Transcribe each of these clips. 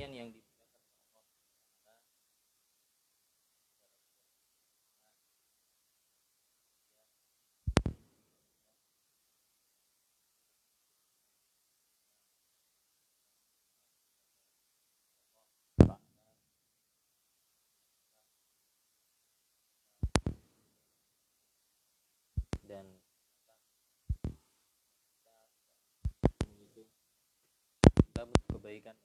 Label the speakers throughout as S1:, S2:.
S1: perhatian yang di dan kita kebaikan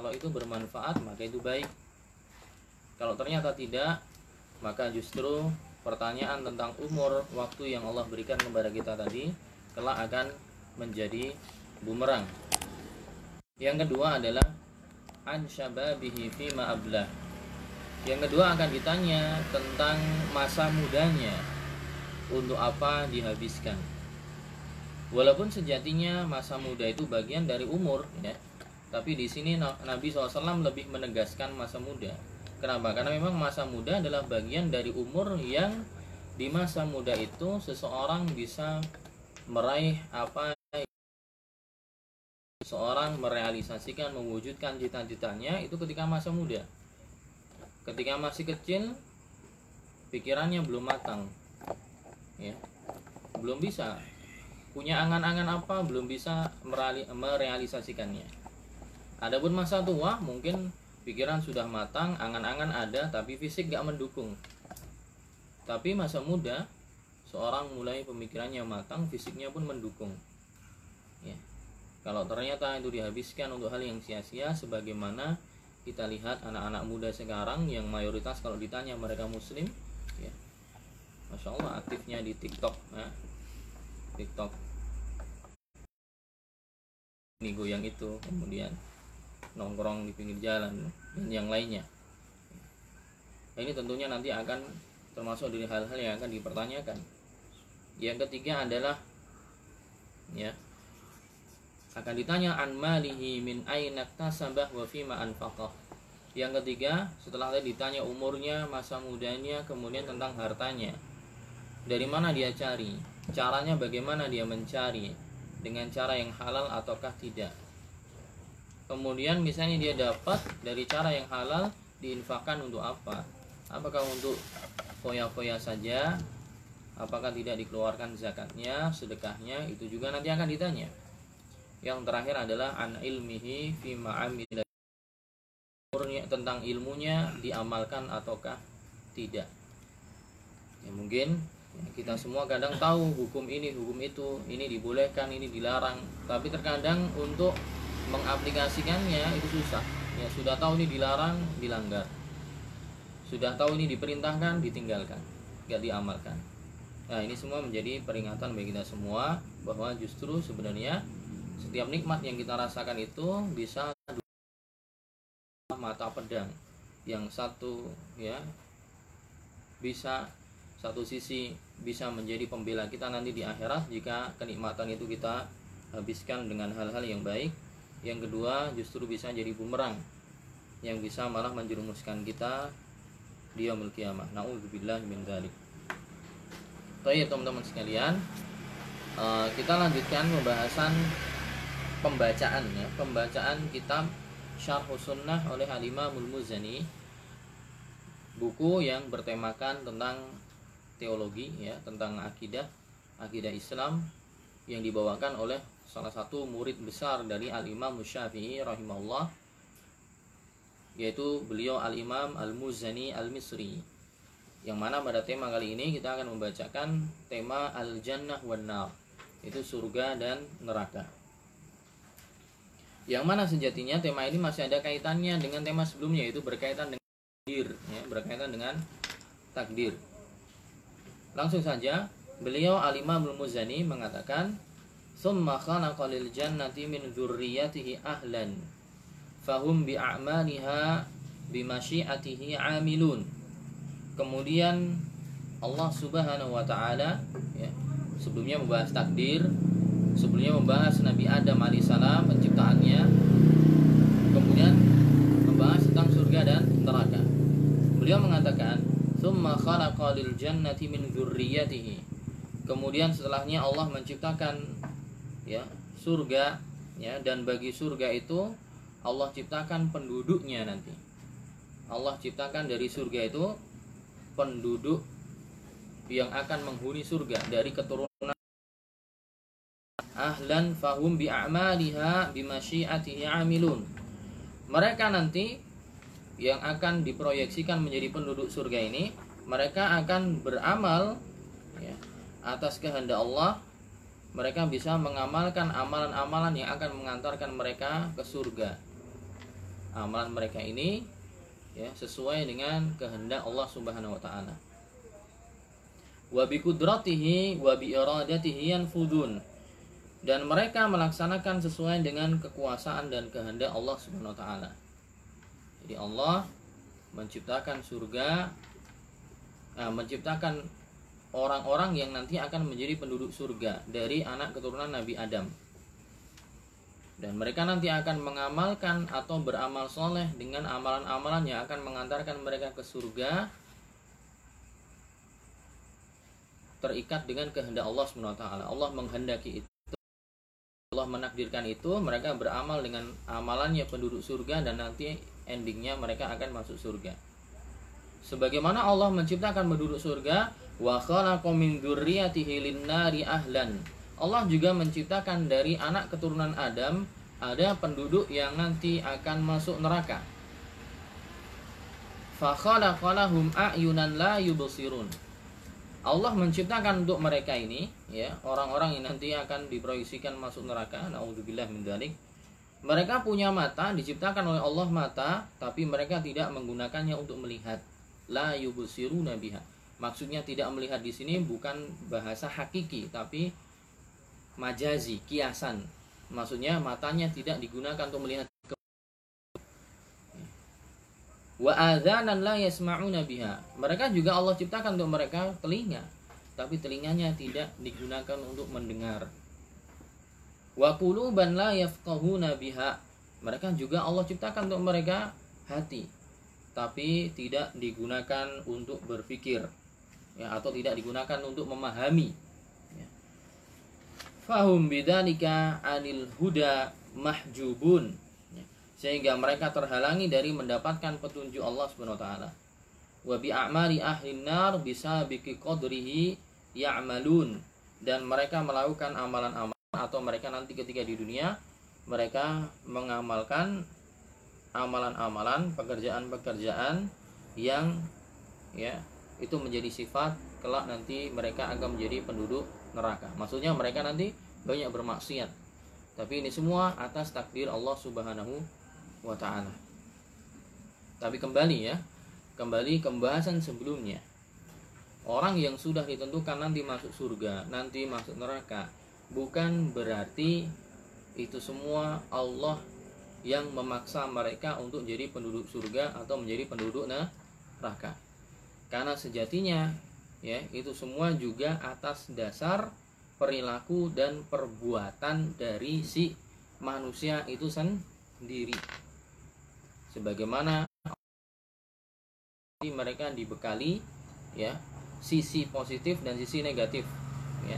S1: kalau itu bermanfaat maka itu baik. Kalau ternyata tidak maka justru pertanyaan tentang umur waktu yang Allah berikan kepada kita tadi kelak akan menjadi bumerang. Yang kedua adalah an syababihi fi ablah. Yang kedua akan ditanya tentang masa mudanya untuk apa dihabiskan. Walaupun sejatinya masa muda itu bagian dari umur ya tapi di sini Nabi SAW lebih menegaskan masa muda. Kenapa? Karena memang masa muda adalah bagian dari umur yang di masa muda itu seseorang bisa meraih apa seorang merealisasikan mewujudkan cita-citanya itu ketika masa muda ketika masih kecil pikirannya belum matang ya belum bisa punya angan-angan apa belum bisa merealisasikannya Adapun masa tua mungkin pikiran sudah matang, angan-angan ada, tapi fisik gak mendukung. Tapi masa muda, seorang mulai pemikirannya matang, fisiknya pun mendukung. Ya. Kalau ternyata itu dihabiskan untuk hal yang sia-sia, sebagaimana kita lihat anak-anak muda sekarang yang mayoritas kalau ditanya mereka muslim, ya, masya Allah aktifnya di TikTok, ya. TikTok ini goyang itu kemudian nongkrong di pinggir jalan dan yang lainnya. Nah, ini tentunya nanti akan termasuk dari hal-hal yang akan dipertanyakan. Yang ketiga adalah ya akan ditanya an malihi min aina tasabah wa fima anfaqah yang ketiga setelah tadi ditanya umurnya masa mudanya kemudian tentang hartanya. Dari mana dia cari? Caranya bagaimana dia mencari? Dengan cara yang halal ataukah tidak kemudian misalnya dia dapat dari cara yang halal diinfakkan untuk apa? Apakah untuk foya-foya saja? Apakah tidak dikeluarkan zakatnya sedekahnya? Itu juga nanti akan ditanya. Yang terakhir adalah an ilmihi fi ma'amil tentang ilmunya diamalkan ataukah tidak? Ya mungkin kita semua kadang tahu hukum ini hukum itu. Ini dibolehkan ini dilarang. Tapi terkadang untuk mengaplikasikannya itu susah. Ya sudah tahu ini dilarang dilanggar. Sudah tahu ini diperintahkan ditinggalkan. Nggak diamalkan. Nah ini semua menjadi peringatan bagi kita semua bahwa justru sebenarnya setiap nikmat yang kita rasakan itu bisa mata pedang yang satu ya bisa satu sisi bisa menjadi pembela kita nanti di akhirat jika kenikmatan itu kita habiskan dengan hal-hal yang baik yang kedua justru bisa jadi bumerang yang bisa malah menjerumuskan kita di yaumul kiamah. Naudzubillah min dzalik. Baik teman-teman sekalian eh, kita lanjutkan pembahasan pembacaan ya. Pembacaan kitab Syarh Sunnah oleh Al-Imamul Muzani. Buku yang bertemakan tentang teologi ya tentang akidah akidah Islam yang dibawakan oleh salah satu murid besar dari Al Imam Syafi'i rahimahullah yaitu beliau Al Imam Al Muzani Al Misri yang mana pada tema kali ini kita akan membacakan tema Al Jannah wan Nar itu surga dan neraka yang mana sejatinya tema ini masih ada kaitannya dengan tema sebelumnya yaitu berkaitan dengan takdir ya, berkaitan dengan takdir. Langsung saja, beliau Al-Imam Al-Muzani mengatakan, "Tsumma khalaqa lil jannati min dzurriyyatihi ahlan fahum bi a'maliha 'amilun." Kemudian Allah Subhanahu wa taala ya, sebelumnya membahas takdir, sebelumnya membahas Nabi Adam alaihissalam penciptaannya, kemudian membahas tentang surga dan neraka. Beliau mengatakan, "Tsumma khalaqa lil jannati min dzurriyyatihi." Kemudian setelahnya Allah menciptakan ya, surga ya dan bagi surga itu Allah ciptakan penduduknya nanti. Allah ciptakan dari surga itu penduduk yang akan menghuni surga dari keturunan ahlan fahum bi a'maliha bi masyiatihi amilun. Mereka nanti yang akan diproyeksikan menjadi penduduk surga ini mereka akan beramal atas kehendak Allah mereka bisa mengamalkan amalan-amalan yang akan mengantarkan mereka ke surga. Amalan mereka ini ya sesuai dengan kehendak Allah Subhanahu wa taala. Wa bi qudratihi wa bi iradatihi yanfudun. Dan mereka melaksanakan sesuai dengan kekuasaan dan kehendak Allah Subhanahu wa taala. Jadi Allah menciptakan surga, nah, menciptakan orang-orang yang nanti akan menjadi penduduk surga dari anak keturunan Nabi Adam. Dan mereka nanti akan mengamalkan atau beramal soleh dengan amalan-amalan yang akan mengantarkan mereka ke surga terikat dengan kehendak Allah SWT. Allah menghendaki itu. Allah menakdirkan itu, mereka beramal dengan amalannya penduduk surga dan nanti endingnya mereka akan masuk surga. Sebagaimana Allah menciptakan penduduk surga, wa khalaqa min dzurriyyatihi nari ahlan. Allah juga menciptakan dari anak keturunan Adam ada penduduk yang nanti akan masuk neraka. Fa khalaqalahum a'yunan la yubsirun. Allah menciptakan untuk mereka ini ya orang-orang yang nanti akan diproyeksikan masuk neraka naudzubillah min dzalik mereka punya mata, diciptakan oleh Allah mata, tapi mereka tidak menggunakannya untuk melihat. La yubusiru nabiha. Maksudnya tidak melihat di sini bukan bahasa hakiki, tapi majazi, kiasan. Maksudnya matanya tidak digunakan untuk melihat Wa adzanan la yasma'una biha. Mereka juga Allah ciptakan untuk mereka telinga, tapi telinganya tidak digunakan untuk mendengar wa quluban la yafqahuna biha mereka juga Allah ciptakan untuk mereka hati tapi tidak digunakan untuk berpikir ya atau tidak digunakan untuk memahami ya. fahum bidzalika anil huda mahjubun ya. sehingga mereka terhalangi dari mendapatkan petunjuk Allah Subhanahu wa taala wa a'mali ahli nar bisa biki qadrihi ya'malun dan mereka melakukan amalan-amalan atau mereka nanti ketika di dunia mereka mengamalkan amalan-amalan pekerjaan-pekerjaan yang ya itu menjadi sifat kelak nanti mereka akan menjadi penduduk neraka. Maksudnya mereka nanti banyak bermaksiat. Tapi ini semua atas takdir Allah Subhanahu wa taala. Tapi kembali ya kembali ke pembahasan sebelumnya. Orang yang sudah ditentukan nanti masuk surga nanti masuk neraka bukan berarti itu semua Allah yang memaksa mereka untuk jadi penduduk surga atau menjadi penduduk neraka. Karena sejatinya ya itu semua juga atas dasar perilaku dan perbuatan dari si manusia itu sendiri. Sebagaimana mereka dibekali ya sisi positif dan sisi negatif ya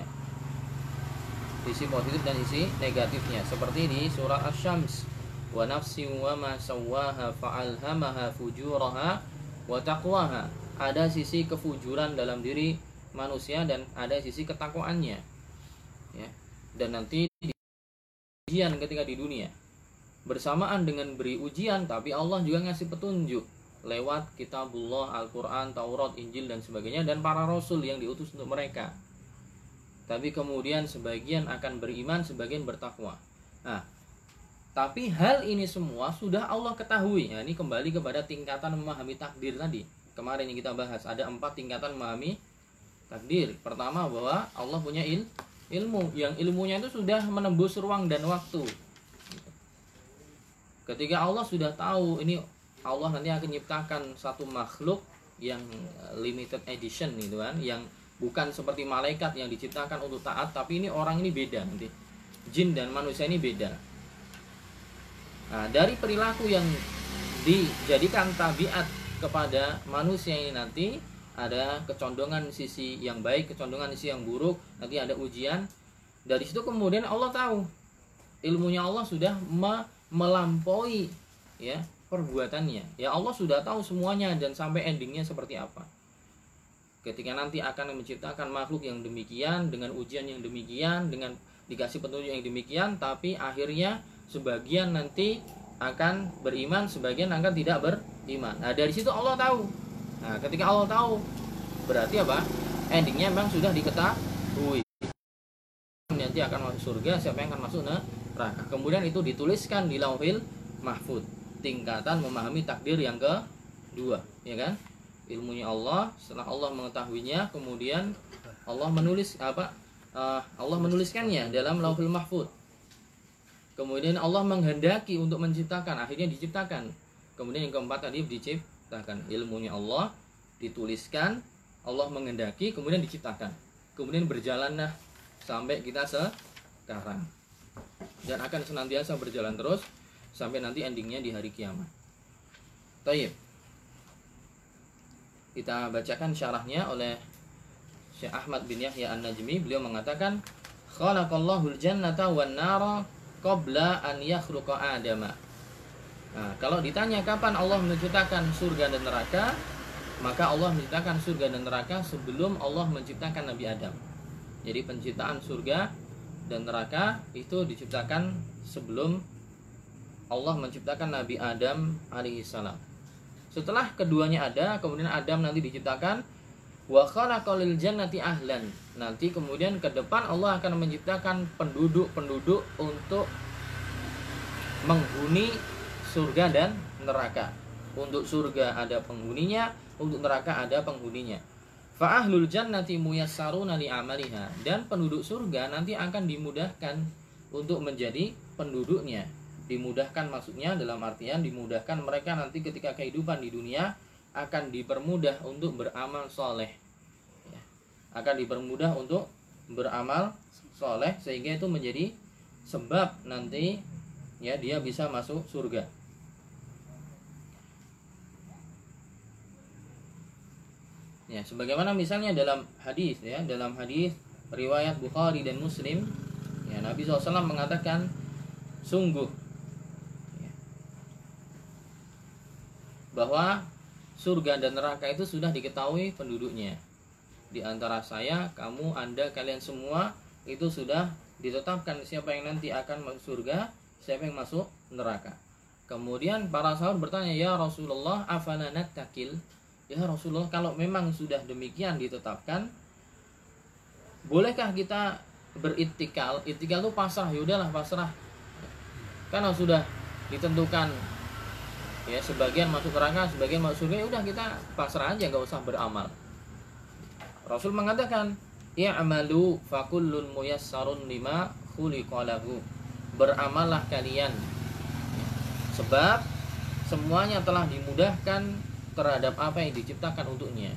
S1: sisi positif dan sisi negatifnya seperti di surah asy-syams wa nafsin wa ma sawwaha fa'alhamaha fujuraha wa taqwaha. Ada sisi kefujuran dalam diri manusia dan ada sisi ketakwaannya. Ya. Dan nanti ujian ketika di dunia bersamaan dengan beri ujian tapi Allah juga ngasih petunjuk lewat kitabullah, Al-Quran, Taurat, Injil dan sebagainya dan para rasul yang diutus untuk mereka tapi kemudian sebagian akan beriman sebagian bertakwa nah tapi hal ini semua sudah Allah ketahui. Ya, ini kembali kepada tingkatan memahami takdir tadi. Kemarin yang kita bahas ada empat tingkatan memahami takdir. Pertama bahwa Allah punya il, ilmu, yang ilmunya itu sudah menembus ruang dan waktu. Ketika Allah sudah tahu ini Allah nanti akan menciptakan satu makhluk yang limited edition gitu kan, yang bukan seperti malaikat yang diciptakan untuk taat, tapi ini orang ini beda nanti. Jin dan manusia ini beda Nah, dari perilaku yang dijadikan tabiat kepada manusia ini nanti ada kecondongan sisi yang baik, kecondongan sisi yang buruk, nanti ada ujian. Dari situ kemudian Allah tahu ilmunya Allah sudah me melampaui ya perbuatannya. Ya Allah sudah tahu semuanya dan sampai endingnya seperti apa. Ketika nanti akan menciptakan makhluk yang demikian dengan ujian yang demikian dengan dikasih petunjuk yang demikian tapi akhirnya sebagian nanti akan beriman, sebagian akan tidak beriman. Nah, dari situ Allah tahu. Nah, ketika Allah tahu, berarti apa? Endingnya memang sudah diketahui. Nanti akan masuk surga, siapa yang akan masuk neraka. Kemudian itu dituliskan di lauhil mahfud. Tingkatan memahami takdir yang kedua, ya kan? Ilmunya Allah, setelah Allah mengetahuinya, kemudian Allah menulis apa? Uh, Allah menuliskannya dalam lauhil mahfud Kemudian Allah menghendaki untuk menciptakan, akhirnya diciptakan. Kemudian yang keempat tadi diciptakan ilmunya Allah dituliskan, Allah menghendaki, kemudian diciptakan. Kemudian berjalanlah sampai kita sekarang. Dan akan senantiasa berjalan terus sampai nanti endingnya di hari kiamat. Taib. Kita bacakan syarahnya oleh Syekh Ahmad bin Yahya An-Najmi. Beliau mengatakan, Khalaqallahu al-jannata wan nara qabla an yakhluqa adama. Nah, kalau ditanya kapan Allah menciptakan surga dan neraka, maka Allah menciptakan surga dan neraka sebelum Allah menciptakan Nabi Adam. Jadi penciptaan surga dan neraka itu diciptakan sebelum Allah menciptakan Nabi Adam alaihissalam. Setelah keduanya ada, kemudian Adam nanti diciptakan wa khalaqalil jannati ahlan. Nanti kemudian ke depan Allah akan menciptakan penduduk-penduduk untuk menghuni surga dan neraka. Untuk surga ada penghuninya, untuk neraka ada penghuninya. Fa ahlul jannati muyassaruna li amaliha dan penduduk surga nanti akan dimudahkan untuk menjadi penduduknya. Dimudahkan maksudnya dalam artian dimudahkan mereka nanti ketika kehidupan di dunia akan dipermudah untuk beramal soleh. Akan dipermudah untuk beramal soleh sehingga itu menjadi sebab nanti ya dia bisa masuk surga ya sebagaimana misalnya dalam hadis ya dalam hadis riwayat Bukhari dan Muslim ya Nabi SAW mengatakan sungguh ya, bahwa surga dan neraka itu sudah diketahui penduduknya. Di antara saya, kamu, Anda, kalian semua itu sudah ditetapkan siapa yang nanti akan masuk surga, siapa yang masuk neraka. Kemudian para sahabat bertanya, "Ya Rasulullah, afana takil?" Ya Rasulullah, kalau memang sudah demikian ditetapkan, bolehkah kita beritikal? Itikal itu pasrah, yaudahlah pasrah. Karena sudah ditentukan ya sebagian masuk neraka sebagian masuk surga ya udah kita pasrah aja nggak usah beramal Rasul mengatakan ya amalu fakullun muyassarun lima khuliqalahu beramallah kalian. Sebab semuanya telah dimudahkan terhadap apa yang diciptakan untuknya.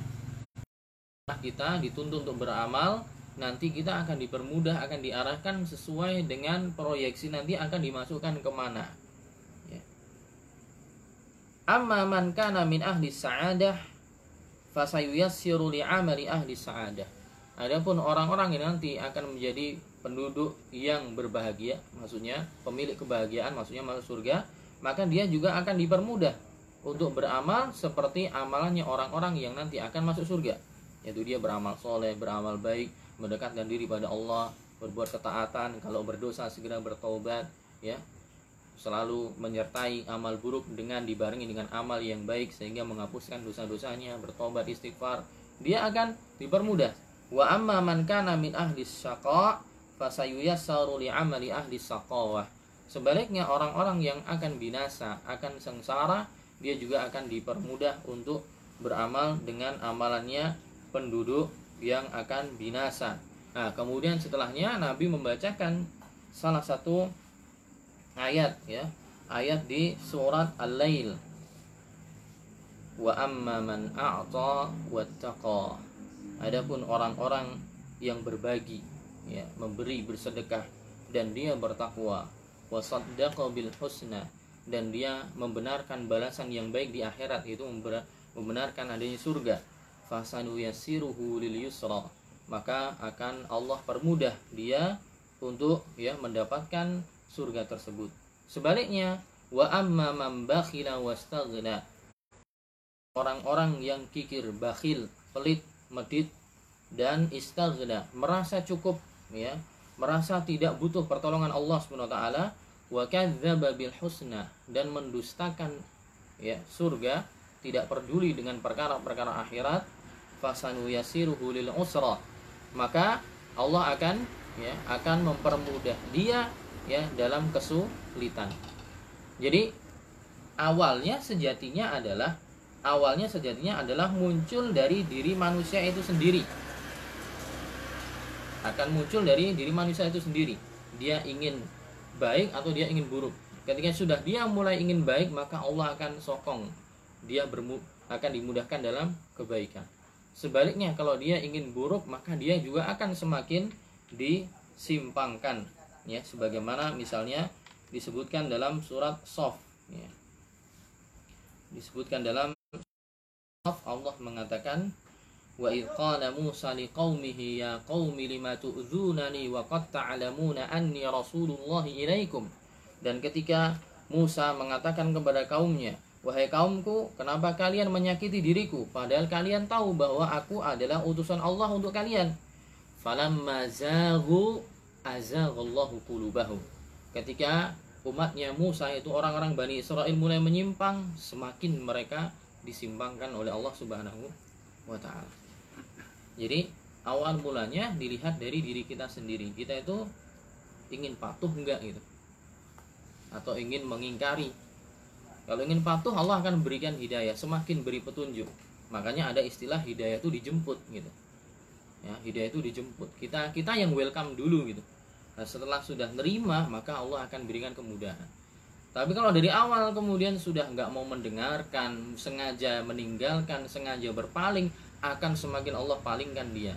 S1: Kita dituntut untuk beramal nanti kita akan dipermudah akan diarahkan sesuai dengan proyeksi nanti akan dimasukkan ke mana. Ya. amma man kana min ahli sa'adah fasayuyassiru li'amali ahli sa'adah. Adapun orang-orang yang nanti akan menjadi penduduk yang berbahagia maksudnya pemilik kebahagiaan maksudnya masuk surga maka dia juga akan dipermudah untuk beramal seperti amalannya orang-orang yang nanti akan masuk surga. Yaitu dia beramal soleh beramal baik mendekatkan diri pada Allah berbuat ketaatan kalau berdosa segera bertobat ya selalu menyertai amal buruk dengan dibarengi dengan amal yang baik sehingga menghapuskan dosa-dosanya bertobat istighfar dia akan dipermudah wa amma man kana min ahli syaqa fasayuyassaru li amali ahli saqawah sebaliknya orang-orang yang akan binasa akan sengsara dia juga akan dipermudah untuk beramal dengan amalannya penduduk yang akan binasa. Nah, kemudian setelahnya Nabi membacakan salah satu ayat ya, ayat di surat Al-Lail. Wa amma man a'ta wattaqa. Adapun orang-orang yang berbagi ya, memberi bersedekah dan dia bertakwa wa saddaqa bil husna dan dia membenarkan balasan yang baik di akhirat itu membenarkan adanya surga fasanu yasiruhu lil yusra maka akan Allah permudah dia untuk ya mendapatkan surga tersebut. Sebaliknya wa amma man bakhila wastaghna orang-orang yang kikir bakhil pelit medit dan istaghna merasa cukup ya. Merasa tidak butuh pertolongan Allah Subhanahu wa taala. Wa kadzdzaba bil husna. Dan mendustakan ya surga. Tidak peduli dengan perkara-perkara akhirat. Fasanu yasiruhu lil usra. Maka Allah akan ya akan mempermudah dia ya dalam kesulitan. Jadi awalnya sejatinya adalah awalnya sejatinya adalah muncul dari diri manusia itu sendiri. Akan muncul dari diri manusia itu sendiri. Dia ingin baik atau dia ingin buruk. Ketika sudah dia mulai ingin baik maka Allah akan sokong. Dia bermu akan dimudahkan dalam kebaikan. Sebaliknya kalau dia ingin buruk maka dia juga akan semakin disimpangkan ya sebagaimana misalnya disebutkan dalam surat Sof ya. disebutkan dalam Sof Allah mengatakan wa idh qala Musa liqaumihi ya qaumi lima tu'dzunani wa qad ta'lamuna anni rasulullahi ilaikum dan ketika Musa mengatakan kepada kaumnya Wahai kaumku, kenapa kalian menyakiti diriku? Padahal kalian tahu bahwa aku adalah utusan Allah untuk kalian. Falamma zaghu azaghallahu qulubahum. Ketika umatnya Musa itu orang-orang Bani Israel mulai menyimpang, semakin mereka disimpangkan oleh Allah Subhanahu wa taala. Jadi, awal mulanya dilihat dari diri kita sendiri. Kita itu ingin patuh enggak gitu. Atau ingin mengingkari kalau ingin patuh Allah akan berikan hidayah, semakin beri petunjuk. Makanya ada istilah hidayah itu dijemput gitu. Ya, hidayah itu dijemput. Kita kita yang welcome dulu gitu. Nah, setelah sudah nerima, maka Allah akan berikan kemudahan. Tapi kalau dari awal kemudian sudah nggak mau mendengarkan, sengaja meninggalkan, sengaja berpaling, akan semakin Allah palingkan dia.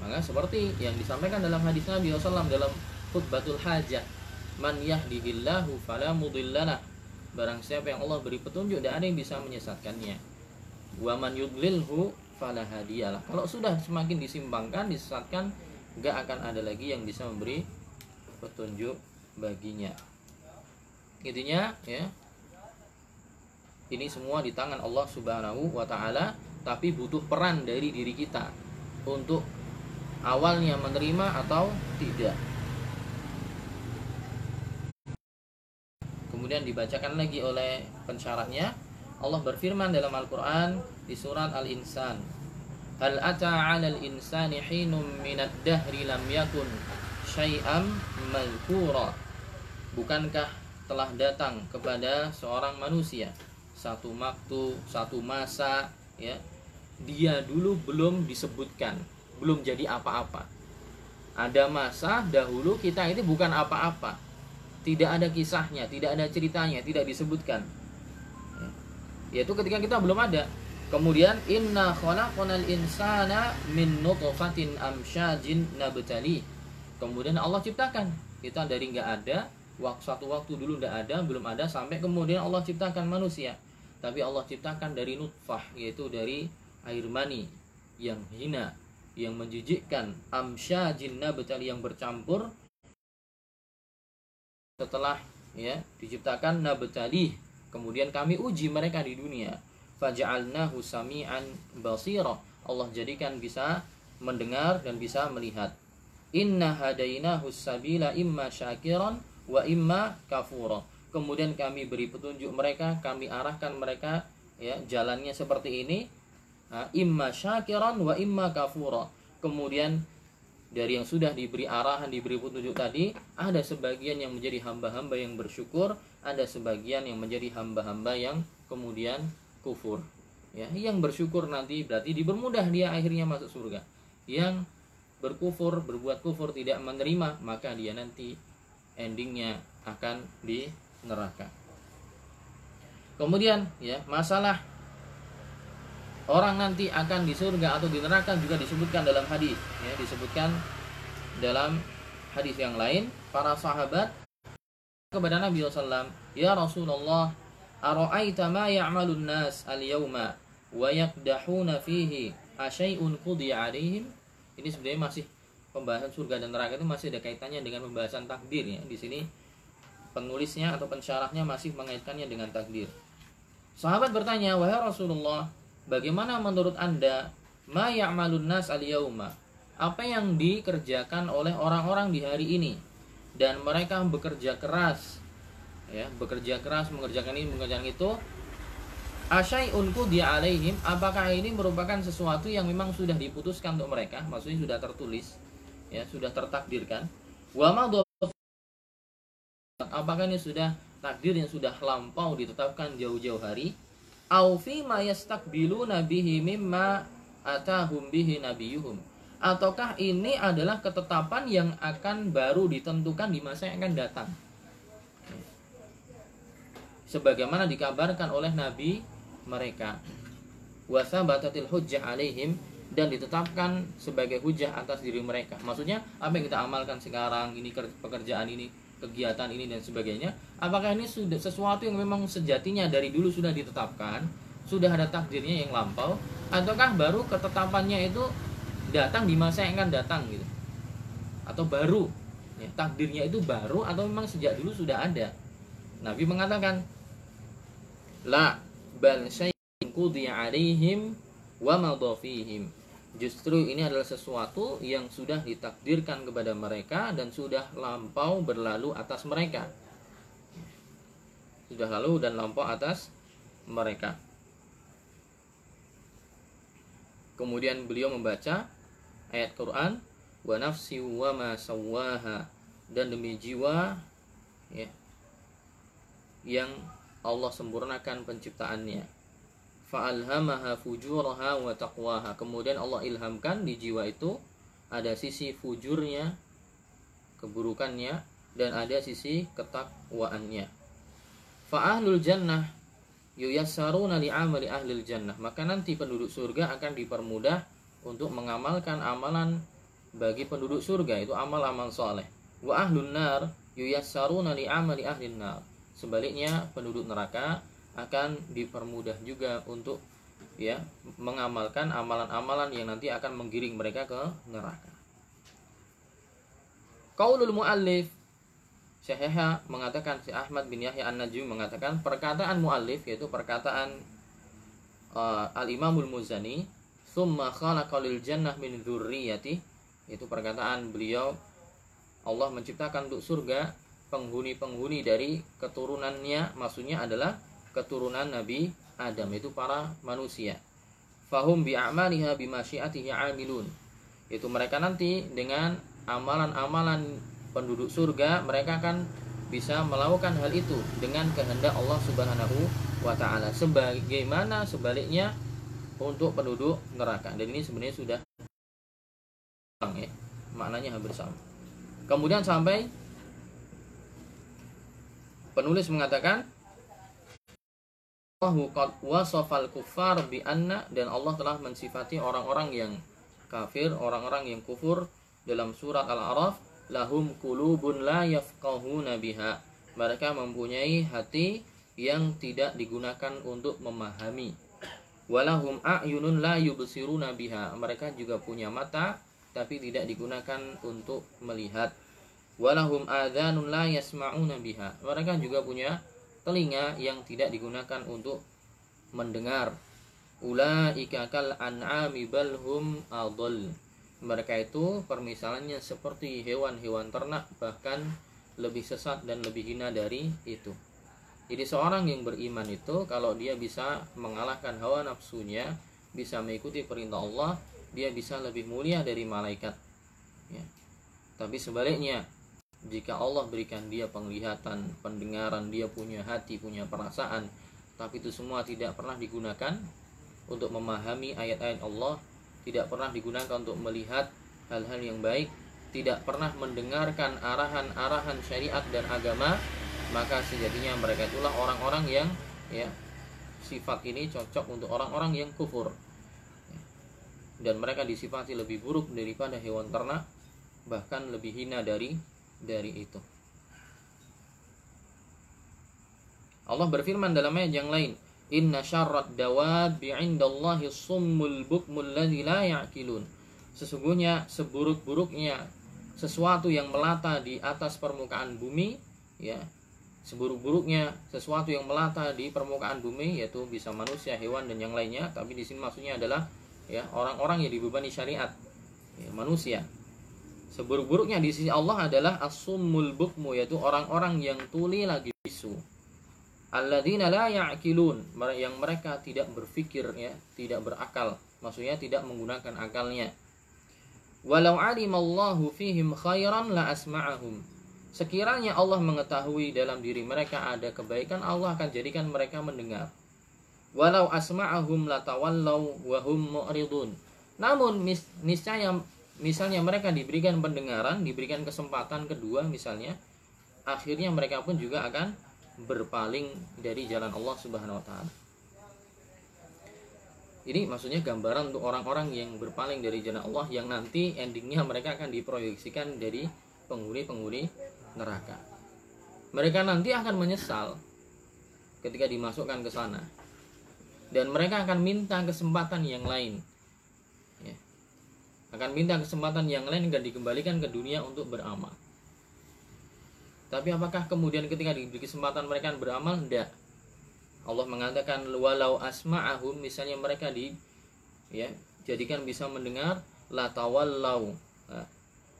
S1: Maka seperti yang disampaikan dalam hadis Nabi SAW dalam khutbatul hajah, man yahdihillahu fala mudhillalah Barang siapa yang Allah beri petunjuk tidak ada yang bisa menyesatkannya. Wa man yudlilhu fala hadiyalah. Kalau sudah semakin disimpangkan, disesatkan, enggak akan ada lagi yang bisa memberi petunjuk baginya. Intinya ya. Ini semua di tangan Allah Subhanahu wa taala, tapi butuh peran dari diri kita untuk awalnya menerima atau tidak. kemudian dibacakan lagi oleh pensyarahnya Allah berfirman dalam Al-Quran di surat Al-Insan Hal ata 'alal insani hinum minad dahri lam yakun syai'am madhkura. Bukankah telah datang kepada seorang manusia satu waktu, satu masa ya? Dia dulu belum disebutkan, belum jadi apa-apa. Ada masa dahulu kita ini bukan apa-apa, tidak ada kisahnya tidak ada ceritanya tidak disebutkan. Ya. yaitu ketika kita belum ada kemudian inna khalaqnal insana min nutfatin amsyajin nabtali. Kemudian Allah ciptakan. Kita dari nggak ada waktu satu waktu dulu nggak ada belum ada sampai kemudian Allah ciptakan manusia. Tapi Allah ciptakan dari nutfah yaitu dari air mani yang hina yang menjijikkan amsya jinna betal yang bercampur setelah ya diciptakan nabtali. Kemudian kami uji mereka di dunia faja'alnahu sami'an basira. Allah jadikan bisa mendengar dan bisa melihat. Inna hadainahu sabila imma syakiran wa imma kafura kemudian kami beri petunjuk mereka kami arahkan mereka ya jalannya seperti ini. Imma syakiran wa imma kafura. Kemudian dari yang sudah diberi arahan, diberi petunjuk tadi, ada sebagian yang menjadi hamba-hamba yang bersyukur, ada sebagian yang menjadi hamba-hamba yang kemudian kufur. Ya, yang bersyukur nanti berarti dipermudah dia akhirnya masuk surga. Yang berkufur, berbuat kufur tidak menerima, maka dia nanti endingnya akan di neraka. Kemudian ya, masalah orang nanti akan di surga atau di neraka juga disebutkan dalam hadis ya disebutkan dalam hadis yang lain para sahabat kepada Nabi SAW ya Rasulullah ma ya'malun nas al-yawma wa yakdahuna fihi asyai'un qudi alaihim ini sebenarnya masih pembahasan surga dan neraka itu masih ada kaitannya dengan pembahasan takdir ya di sini penulisnya atau pensyarahnya masih mengaitkannya dengan takdir sahabat bertanya wahai Rasulullah Bagaimana menurut Anda ma ya'malun nas al-yauma? Apa yang dikerjakan oleh orang-orang di hari ini? Dan mereka bekerja keras. Ya, bekerja keras mengerjakan ini, mengerjakan itu. Asyai'un dia alaihim, apakah ini merupakan sesuatu yang memang sudah diputuskan untuk mereka? Maksudnya sudah tertulis, ya, sudah tertakdirkan. Wa apakah ini sudah takdir yang sudah lampau ditetapkan jauh-jauh hari? au fi ma mimma atahum bihi nabiyuhum ataukah ini adalah ketetapan yang akan baru ditentukan di masa yang akan datang sebagaimana dikabarkan oleh nabi mereka. Wasabatatil hujjah alaihim dan ditetapkan sebagai hujah atas diri mereka. Maksudnya apa yang kita amalkan sekarang ini pekerjaan ini kegiatan ini dan sebagainya apakah ini sudah sesuatu yang memang sejatinya dari dulu sudah ditetapkan sudah ada takdirnya yang lampau ataukah baru ketetapannya itu datang di masa yang akan datang gitu? Atau baru ya, takdirnya itu baru atau memang sejak dulu sudah ada? Nabi mengatakan la bal syai'un qudiya alaihim wa madafihim Justru ini adalah sesuatu yang sudah ditakdirkan kepada mereka dan sudah lampau berlalu atas mereka. Sudah lalu dan lampau atas mereka. Kemudian beliau membaca ayat Quran wa nafsi wa ma sawaha dan demi jiwa ya yang Allah sempurnakan penciptaannya fa'alhamaha fujuraha wa taqwaha. Kemudian Allah ilhamkan di jiwa itu ada sisi fujurnya, keburukannya dan ada sisi ketakwaannya. Fa'ahlul jannah yuyassaruna li'amali ahlil jannah. Maka nanti penduduk surga akan dipermudah untuk mengamalkan amalan bagi penduduk surga itu amal-amal soleh. Wa ahlun nar yuyassaruna li'amali ahlin nar. Sebaliknya penduduk neraka akan dipermudah juga untuk ya mengamalkan amalan-amalan yang nanti akan menggiring mereka ke neraka. Qaulul muallif Syekh Yahya mengatakan si Ahmad bin Yahya An-Najmi mengatakan perkataan muallif yaitu perkataan uh, Al-Imamul Muzani summa khalaqa lil jannah min dzurriyyati itu perkataan beliau Allah menciptakan untuk surga penghuni-penghuni dari keturunannya maksudnya adalah keturunan Nabi Adam itu para manusia. Fahum bi'amaliha bimasyiatihi amilun. Itu mereka nanti dengan amalan-amalan penduduk surga mereka akan bisa melakukan hal itu dengan kehendak Allah Subhanahu wa taala. Sebagaimana sebaliknya untuk penduduk neraka. Dan ini sebenarnya sudah ya, maknanya hampir sama. Kemudian sampai penulis mengatakan Allahu qad wasafal kufar bi anna dan Allah telah mensifati orang-orang yang kafir, orang-orang yang kufur dalam surat Al-A'raf lahum qulubun la yafqahuna biha. Mereka mempunyai hati yang tidak digunakan untuk memahami. Walahum a'yunun la yubsiruna biha. Mereka juga punya mata tapi tidak digunakan untuk melihat. Walahum adhanun la yasma'una biha. Mereka juga punya telinga yang tidak digunakan untuk mendengar. Ulaika kal an'ami bal hum. Mereka itu permisalannya seperti hewan-hewan ternak bahkan lebih sesat dan lebih hina dari itu. Jadi seorang yang beriman itu kalau dia bisa mengalahkan hawa nafsunya, bisa mengikuti perintah Allah, dia bisa lebih mulia dari malaikat. Ya. Tapi sebaliknya, jika Allah berikan dia penglihatan, pendengaran, dia punya hati, punya perasaan, tapi itu semua tidak pernah digunakan untuk memahami ayat-ayat Allah, tidak pernah digunakan untuk melihat hal-hal yang baik, tidak pernah mendengarkan arahan-arahan syariat dan agama, maka sejatinya mereka itulah orang-orang yang ya sifat ini cocok untuk orang-orang yang kufur. Dan mereka disifati lebih buruk daripada hewan ternak bahkan lebih hina dari dari itu. Allah berfirman dalam ayat yang lain, "Inna syarrat dawabi 'indallahi summul bukmul ladzi la ya'qilun." Sesungguhnya seburuk-buruknya sesuatu yang melata di atas permukaan bumi, ya. Seburuk-buruknya sesuatu yang melata di permukaan bumi yaitu bisa manusia, hewan dan yang lainnya, tapi di sini maksudnya adalah ya orang-orang yang dibebani syariat, ya, manusia Seburuk-buruknya di sisi Allah adalah asumul bukmu yaitu orang-orang yang tuli lagi bisu. Alladzina la ya'qilun yang mereka tidak berpikir ya, tidak berakal, maksudnya tidak menggunakan akalnya. Walau alimallahu fihim khairan la asma'ahum. Sekiranya Allah mengetahui dalam diri mereka ada kebaikan, Allah akan jadikan mereka mendengar. Walau asma'ahum la tawallau wa hum mu'ridun. Namun niscaya misalnya mereka diberikan pendengaran, diberikan kesempatan kedua misalnya, akhirnya mereka pun juga akan berpaling dari jalan Allah Subhanahu wa taala. Ini maksudnya gambaran untuk orang-orang yang berpaling dari jalan Allah yang nanti endingnya mereka akan diproyeksikan dari penghuni-penghuni neraka. Mereka nanti akan menyesal ketika dimasukkan ke sana. Dan mereka akan minta kesempatan yang lain akan minta kesempatan yang lain dan dikembalikan ke dunia untuk beramal. Tapi apakah kemudian ketika diberi kesempatan mereka beramal? Tidak. Allah mengatakan walau asma'ahum misalnya mereka di ya jadikan bisa mendengar la tawallau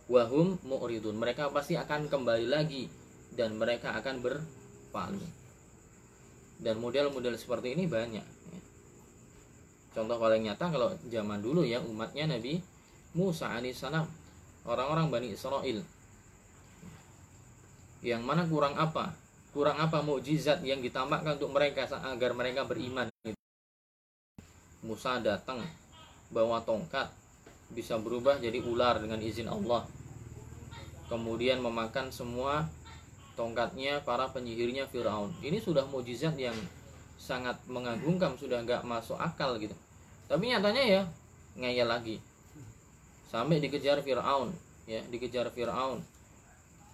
S1: wahum mu'ridun. Mereka pasti akan kembali lagi dan mereka akan berpaling. Dan model-model seperti ini banyak. Ya. Contoh paling nyata kalau zaman dulu ya umatnya Nabi Musa alaihissalam orang-orang Bani Israel. Yang mana kurang apa? Kurang apa mukjizat yang ditambahkan untuk mereka agar mereka beriman? Musa datang bawa tongkat bisa berubah jadi ular dengan izin Allah. Kemudian memakan semua tongkatnya para penyihirnya Firaun. Ini sudah mukjizat yang sangat mengagumkan sudah nggak masuk akal gitu. Tapi nyatanya ya ngeyel lagi sampai dikejar Fir'aun ya dikejar Fir'aun.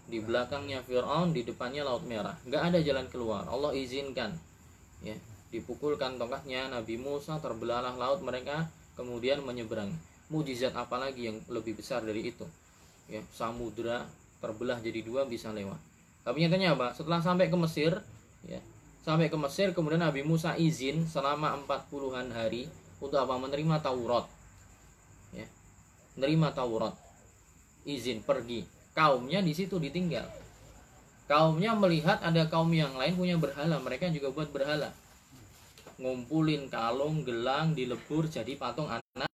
S1: Di belakangnya Fir'aun di depannya Laut Merah. Nggak ada jalan keluar. Allah izinkan ya dipukulkan tongkatnya Nabi Musa terbelahlah laut mereka kemudian menyeberang mujizat apalagi yang lebih besar dari itu? Ya samudra terbelah jadi dua bisa lewat. Tapi nyatanya apa? Setelah sampai ke Mesir ya sampai ke Mesir kemudian Nabi Musa izin selama 40-an hari untuk apa? Menerima Taurat nerima Taurat. Izin pergi. Kaumnya di situ ditinggal. Kaumnya melihat ada kaum yang lain punya berhala. Mereka juga buat berhala. Ngumpulin kalung gelang dilebur jadi patung anak.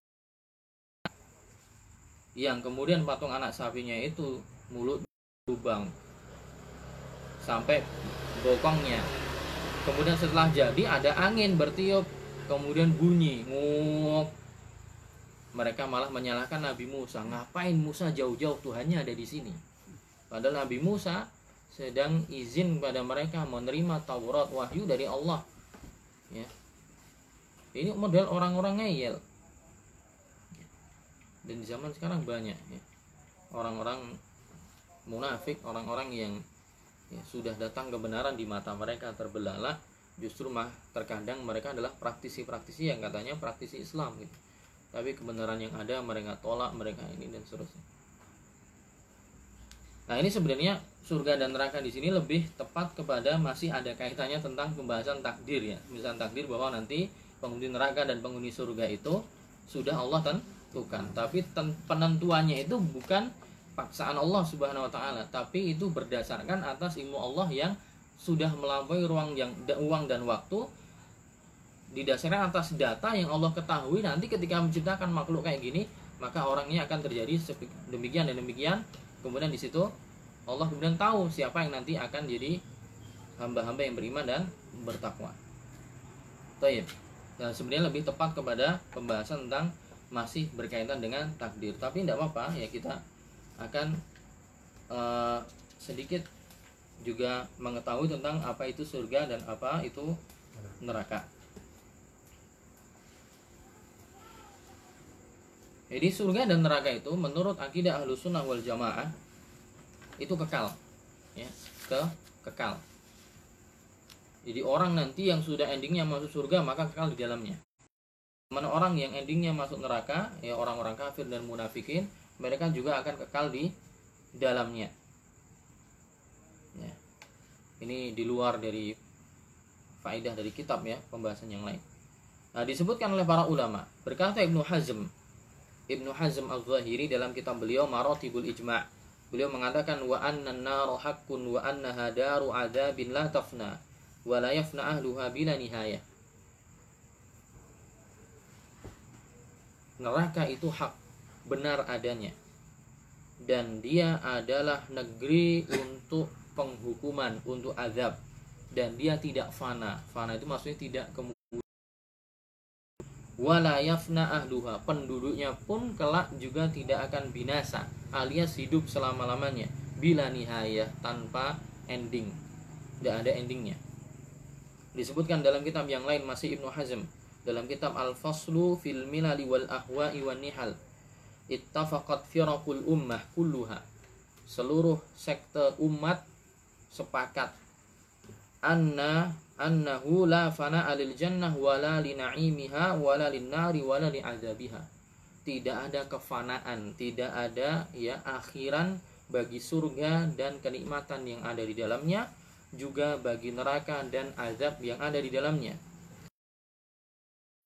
S1: Yang kemudian patung anak sapinya itu mulut lubang sampai bokongnya. Kemudian setelah jadi ada angin bertiup. Kemudian bunyi. Nguk mereka malah menyalahkan Nabi Musa. Ngapain Musa jauh-jauh? Tuhannya ada di sini. Padahal Nabi Musa sedang izin pada mereka menerima Taurat wahyu dari Allah. Ya. Ini model orang-orang ngeyel. Dan di zaman sekarang banyak ya. Orang-orang munafik orang-orang yang ya, sudah datang kebenaran di mata mereka terbelalak justru mah terkadang mereka adalah praktisi-praktisi yang katanya praktisi Islam gitu tapi kebenaran yang ada mereka tolak mereka ini dan seterusnya. Nah ini sebenarnya surga dan neraka di sini lebih tepat kepada masih ada kaitannya tentang pembahasan takdir ya. Misalnya takdir bahwa nanti penghuni neraka dan penghuni surga itu sudah Allah tentukan. Tapi penentuannya itu bukan paksaan Allah Subhanahu wa taala, tapi itu berdasarkan atas ilmu Allah yang sudah melampaui ruang yang uang dan waktu didasarkan atas data yang Allah ketahui nanti ketika menciptakan makhluk kayak gini maka orangnya akan terjadi demikian dan demikian kemudian di situ Allah kemudian tahu siapa yang nanti akan jadi hamba-hamba yang beriman dan bertakwa. Taib. Dan sebenarnya lebih tepat kepada pembahasan tentang masih berkaitan dengan takdir. Tapi tidak apa-apa ya kita akan uh, sedikit juga mengetahui tentang apa itu surga dan apa itu neraka. Jadi surga dan neraka itu menurut akidah ahlu sunnah wal jamaah itu kekal, ya, ke kekal. Jadi orang nanti yang sudah endingnya masuk surga maka kekal di dalamnya. Mana orang yang endingnya masuk neraka, ya orang-orang kafir dan munafikin, mereka juga akan kekal di dalamnya. Ya. Ini di luar dari faedah dari kitab ya, pembahasan yang lain. Nah, disebutkan oleh para ulama, berkata Ibnu Hazm, Ibnu Hazm Al-Zahiri dalam kitab beliau Maratibul Ijma' Beliau mengatakan wa anna an-nar haqqun wa annaha daru adzabin la tafna wa la yafna ahluha bila nihayah. Neraka itu hak benar adanya. Dan dia adalah negeri untuk penghukuman untuk azab. Dan dia tidak fana. Fana itu maksudnya tidak kemudian wala yafna ahluha. Penduduknya pun kelak juga tidak akan binasa alias hidup selama-lamanya bila nihayah tanpa ending. Tidak ada endingnya. Disebutkan dalam kitab yang lain masih Ibnu Hazm dalam kitab Al-Faslu fil Milali wal Ahwa'i wan Nihal ittafaqat firaqul ummah kulluha. Seluruh sekte umat sepakat anna annahu la fana alil jannah wala li na'imiha wala lin nari wala li azabiha. Tidak ada kefanaan tidak ada ya akhiran bagi surga dan kenikmatan yang ada di dalamnya juga bagi neraka dan azab yang ada di dalamnya.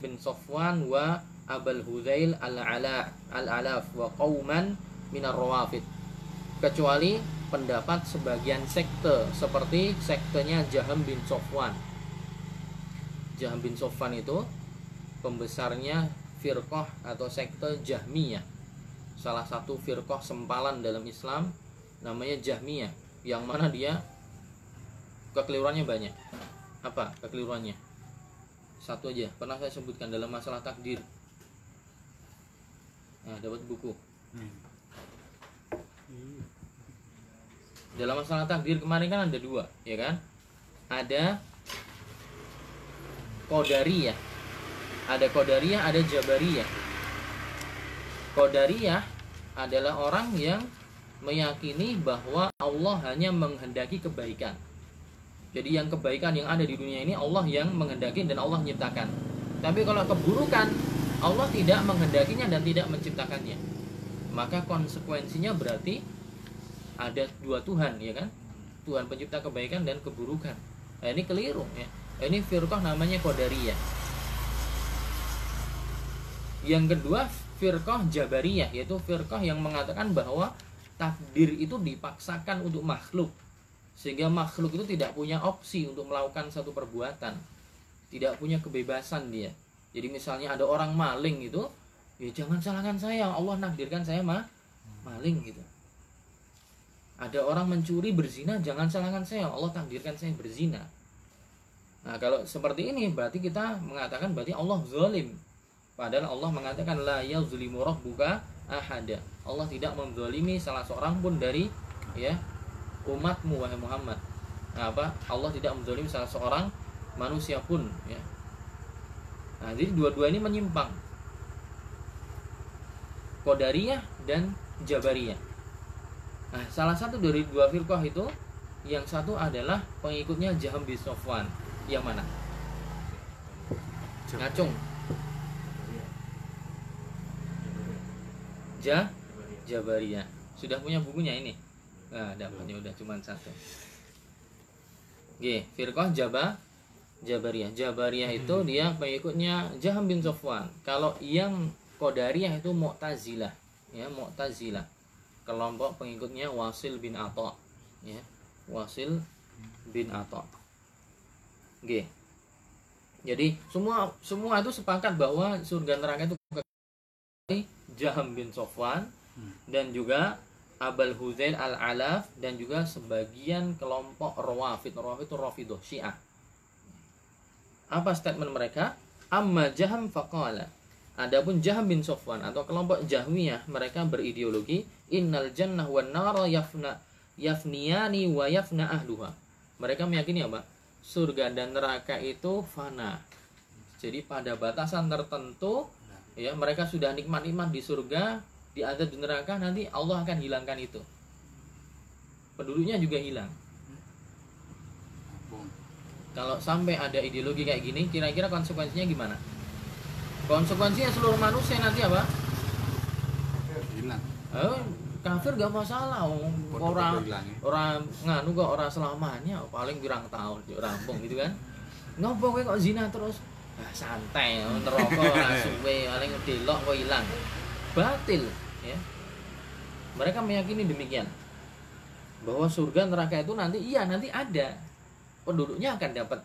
S1: Bin Sofwan wa Abul Huzail al-Ala al-Alaf wa qauman minar rawafid. Kecuali pendapat sebagian sekte seperti sektenya Jaham bin Sofwan. Jaham bin Sofwan itu pembesarnya firqah atau sekte Jahmiyah. Salah satu firqah sempalan dalam Islam namanya Jahmiyah yang mana dia kekeliruannya banyak. Apa kekeliruannya? Satu aja pernah saya sebutkan dalam masalah takdir. Nah dapat buku. Hmm. Dalam masalah takdir kemarin kan ada dua ya kan? Ada kodariyah ada kodariyah ada jabariyah. Kodariyah adalah orang yang meyakini bahwa Allah hanya menghendaki kebaikan. Jadi yang kebaikan yang ada di dunia ini Allah yang menghendaki dan Allah menciptakan tapi kalau keburukan Allah tidak menghendakinya dan tidak menciptakannya. Maka konsekuensinya berarti ada dua Tuhan ya kan? Tuhan pencipta kebaikan dan keburukan. Nah, ini keliru ya. Ini firqah namanya Qadariyah. Yang kedua firqah Jabariyah yaitu firqah yang mengatakan bahwa takdir itu dipaksakan untuk makhluk. Sehingga makhluk itu tidak punya opsi untuk melakukan satu perbuatan. Tidak punya kebebasan dia. Jadi misalnya ada orang maling itu ya jangan salahkan saya. Allah nakdirkan saya mah maling gitu ada orang mencuri berzina jangan salahkan saya. Allah takdirkan saya berzina. Nah kalau seperti ini berarti kita mengatakan berarti Allah zalim. Padahal Allah mengatakan la yazlimu rabbuka ahada. Allah tidak menzalimi salah seorang pun dari ya umatmu wahai Muhammad. Nah, apa? Allah tidak menzalim salah seorang manusia pun ya. Nah jadi dua-dua ini menyimpang. Qadariyah dan Jabariyah nah salah satu dari dua firqah itu yang satu adalah pengikutnya Jaham bin Sofwan yang mana? Ngacung. Ja? Jabariyah. Sudah punya bukunya ini? Nah dapatnya udah cuma satu. G firqah Jaba Jabariyah. Jabariyah itu hmm. dia pengikutnya Jaham bin Sofwan kalau yang Qadariyah itu Mu'tazilah. Ya Mu'tazilah kelompok pengikutnya Wasil bin Atta ya Wasil bin Atta G jadi semua semua itu sepakat bahwa surga neraka itu Jaham bin Sofwan hmm. dan juga Abul Huzail al-Alaf dan juga sebagian kelompok Rawafid. Rawafid itu Rafidah Syiah. Apa statement mereka? Amma Jaham faqala. Adapun Jaham bin Sofwan atau kelompok Jahmiyah mereka berideologi innal jannah wan nar yafna yafniyani wa yafna ahluha. Mereka meyakini apa? surga dan neraka itu fana. Jadi pada batasan tertentu ya mereka sudah nikmat-nikmat di surga, di azab di neraka nanti Allah akan hilangkan itu. Penduduknya juga hilang. Kalau sampai ada ideologi kayak gini, kira-kira konsekuensinya gimana? Konsekuensinya seluruh manusia nanti apa? Hilang. Oh, kafir gak masalah orang ya. orang nganu kok orang selamanya paling pirang tahun di rampung gitu kan. Ngopo kowe kok zina terus? Ah, santai neraka ora suwe paling delok kok hilang. Batil ya. Mereka meyakini demikian. Bahwa surga neraka itu nanti iya nanti ada. Penduduknya akan dapat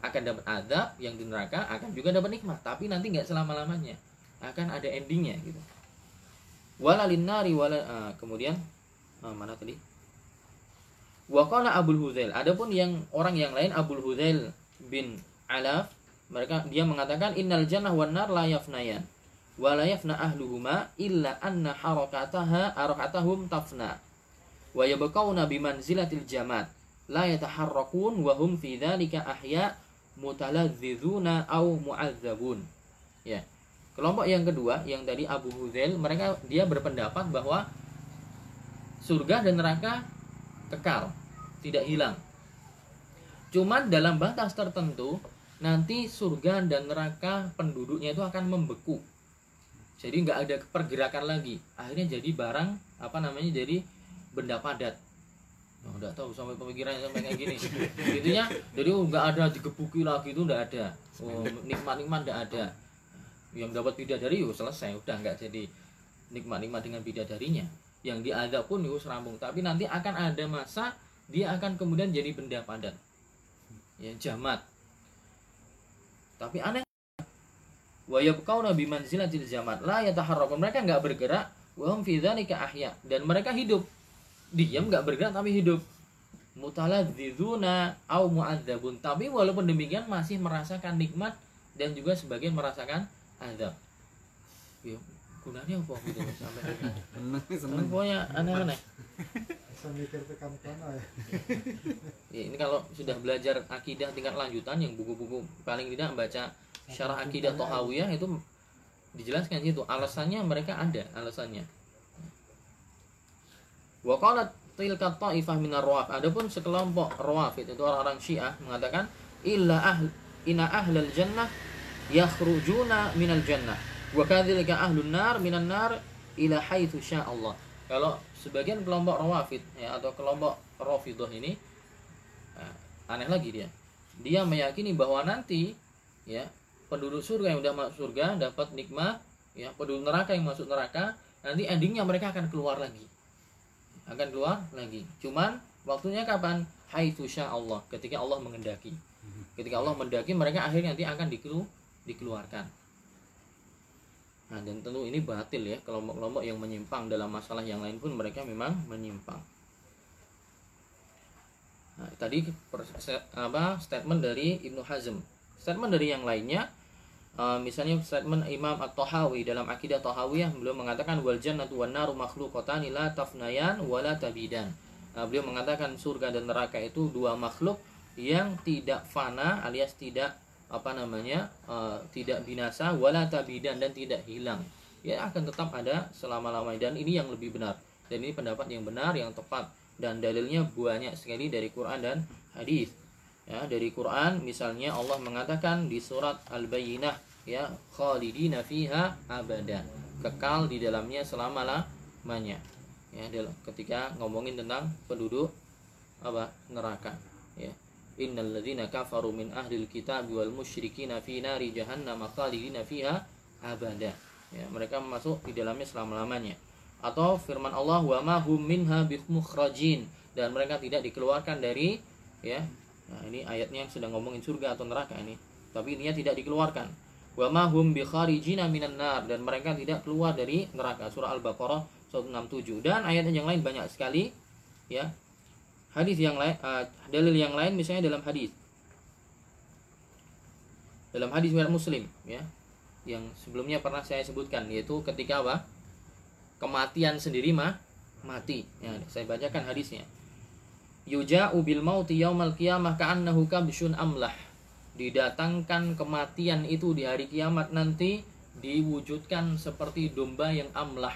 S1: akan dapat adab yang di neraka akan juga dapat nikmat. Tapi nanti nggak selama lamanya akan ada endingnya gitu. Wala linnari wala uh, kemudian uh, mana tadi? Wakala Abul Huzail. Adapun yang orang yang lain Abul Huzail bin Alaf mereka dia mengatakan innal jannah wan nar la yafnayan wa la yafna ahluhuma illa anna harakataha harakatahum tafna. Wa yabqauna bi manzilatil jamat la yataharrakun wa hum fi dhalika ahya mutaladzizuna au mu'adzabun ya Kelompok yang kedua yang dari Abu Huzail mereka dia berpendapat bahwa surga dan neraka kekal, tidak hilang. Cuman dalam batas tertentu nanti surga dan neraka penduduknya itu akan membeku. Jadi nggak ada pergerakan lagi. Akhirnya jadi barang apa namanya jadi benda padat. Oh, nggak tahu sampai pemikirannya sampai kayak gini. Intinya jadi nggak ada digebuki lagi itu nggak ada. Oh, nikmat-nikmat nggak ada. Yang dapat bidadari yuk selesai. Udah nggak jadi nikmat-nikmat dengan bidadarinya. Yang diadab pun yuk serambung. Tapi nanti akan ada masa dia akan kemudian jadi benda padat. Ya jamat. Tapi aneh. Kau nabi manzilatil jamat. La yataharrakun mereka nggak bergerak. Wahum fi dzalika ahya. Dan mereka hidup diam nggak bergerak tapi hidup. Mutaladzizuna au mu'adzabun. Tapi walaupun demikian masih merasakan nikmat dan juga sebagian merasakan ada ya gunanya apa gitu sampai seneng seneng. Pokoknya aneh-aneh. Ya. ya ini kalau sudah belajar akidah tingkat lanjutan yang buku-buku paling tidak baca syarah akidah tohawiyah itu dijelaskan situ. Alasannya mereka ada alasannya Wakalat tilka ta'ifah minar rawaf adapun sekelompok rawafid itu orang-orang syiah mengatakan illa ahl ina ahlal jannah yakhrujuna minal jannah wa kadzalika ahlun nar minan nar ila haitsu Allah. Kalau sebagian kelompok Rawafid ya atau kelompok Rafidah ini nah, aneh lagi dia. Dia meyakini bahwa nanti ya penduduk surga yang sudah masuk surga dapat nikmat ya penduduk neraka yang masuk neraka nanti endingnya mereka akan keluar lagi akan keluar lagi cuman waktunya kapan haitsu Allah ketika Allah mengendaki ketika Allah mendaki mereka akhirnya nanti akan dikeluar dikeluarkan. Nah, dan tentu ini batil ya, kelompok-kelompok yang menyimpang dalam masalah yang lain pun mereka memang menyimpang. Nah, tadi apa statement dari Ibnu Hazm. Statement dari yang lainnya uh, misalnya statement Imam At-Tahawi dalam akidah Tahawiyah belum mengatakan wal jannatu wan naru makhluqatan la tafnayan wala tabidan. uh, beliau mengatakan surga dan neraka itu dua makhluk yang tidak fana alias tidak apa namanya uh, tidak binasa wala tabidan dan tidak hilang. Ya akan tetap ada selama-lamanya. Dan ini yang lebih benar. Dan ini pendapat yang benar yang tepat. Dan dalilnya banyak sekali dari Quran dan hadis. Ya dari Quran misalnya Allah mengatakan di surat Al-Bayyinah ya khalidina fiha abada. Kekal di dalamnya selama-lamanya ya ketika ngomongin tentang penduduk apa neraka. Ya innal ladzina kafaru min ahlil kitab wal musyrikina fi nari jahannam khalidina fiha abada. Ya mereka masuk di dalamnya selama-lamanya. Atau firman Allah wa ma hum minha bimukhrajin dan mereka tidak dikeluarkan dari ya nah ini ayatnya yang sedang ngomongin surga atau neraka ini. Tapi ininya tidak dikeluarkan wa minan nar. Dan mereka tidak keluar dari neraka. Surah al-baqarah 167 dan ayat yang lain banyak sekali ya. Hadis yang lain uh, dalil yang lain misalnya dalam hadis. Dalam hadis riwayat muslim ya. Yang sebelumnya pernah saya sebutkan yaitu ketika apa? Kematian sendiri mah mati. Ya saya bacakan hadisnya. Yuja'u bil mauti yaumal qiyamah ka'annahu kabsyun amlah didatangkan kematian itu di hari kiamat nanti diwujudkan seperti domba yang amlah.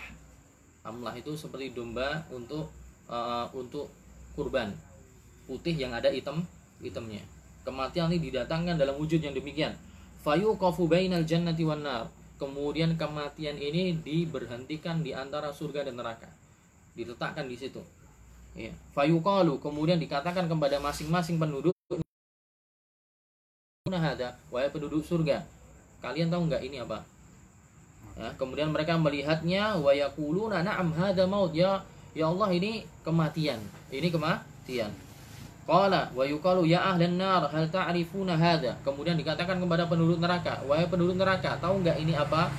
S1: Amlah itu seperti domba untuk uh, untuk kurban. Putih yang ada hitam hitamnya. Kematian ini didatangkan dalam wujud yang demikian. Fayu bainal jannati wan nar. Kemudian kematian ini diberhentikan di antara surga dan neraka. Diletakkan di situ. Ya. Fayuqalu kemudian dikatakan kepada masing-masing penduduk ada wahai penduduk surga kalian tahu nggak ini apa Ya, kemudian mereka melihatnya wa yaquluna na'am hadza maut ya ya Allah ini kematian. Ini kematian. Qala wa yuqalu ya ahlan nar hal ta'rifuna hadza? Kemudian dikatakan kepada penduduk neraka, wahai penduduk neraka, tahu enggak ini apa?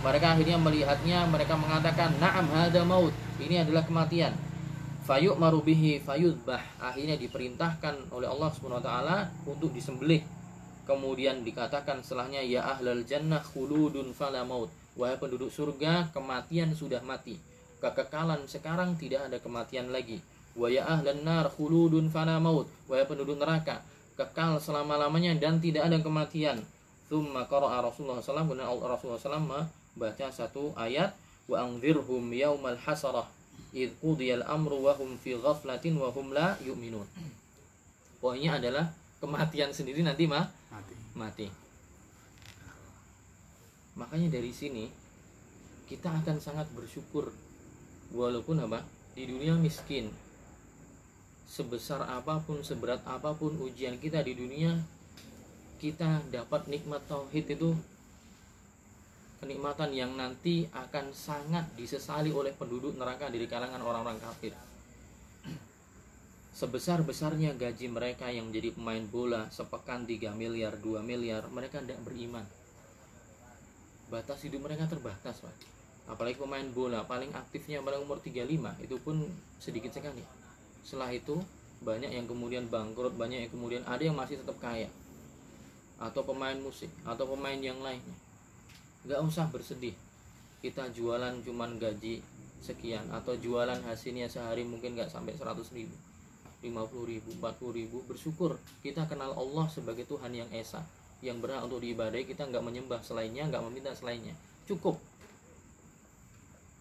S1: Mereka akhirnya melihatnya, mereka mengatakan, "Na'am hadza maut." Ini adalah kematian. Fayuk marubihi fayudbah. Akhirnya diperintahkan oleh Allah Subhanahu wa taala untuk disembelih. Kemudian dikatakan setelahnya ya ahlal jannah khuludun fala maut Wahai penduduk surga, kematian sudah mati. Kekekalan sekarang tidak ada kematian lagi. Wahai ahlan nar khuludun fana maut. Wahai penduduk neraka, kekal selama-lamanya dan tidak ada kematian. Thumma qara'a Rasulullah SAW dan Rasulullah SAW membaca satu ayat wa anzirhum yaumal hasarah id qudiyal amru wa hum fi ghaflatin wa hum la yu'minun. Pokoknya adalah kematian sendiri nanti mah mati. mati. Makanya dari sini kita akan sangat bersyukur walaupun apa di dunia miskin sebesar apa pun seberat apa pun ujian kita di dunia kita dapat nikmat tauhid itu kenikmatan yang nanti akan sangat disesali oleh penduduk neraka dari kalangan orang-orang kafir sebesar-besarnya gaji mereka yang menjadi pemain bola sepekan 3 miliar 2 miliar mereka tidak beriman. Batas hidup mereka terbatas pak. Apalagi pemain bola paling aktifnya pada umur 35 itu pun sedikit sekali. Setelah itu banyak yang kemudian bangkrut banyak yang kemudian ada yang masih tetap kaya. Atau pemain musik atau pemain yang lainnya. Nggak usah bersedih. Kita jualan cuman gaji sekian atau jualan hasilnya sehari mungkin nggak sampai 100 ribu 50 ribu 40 ribu bersyukur kita kenal Allah sebagai Tuhan yang Esa yang berhak untuk diibadai kita nggak menyembah selainnya nggak meminta selainnya. Cukup.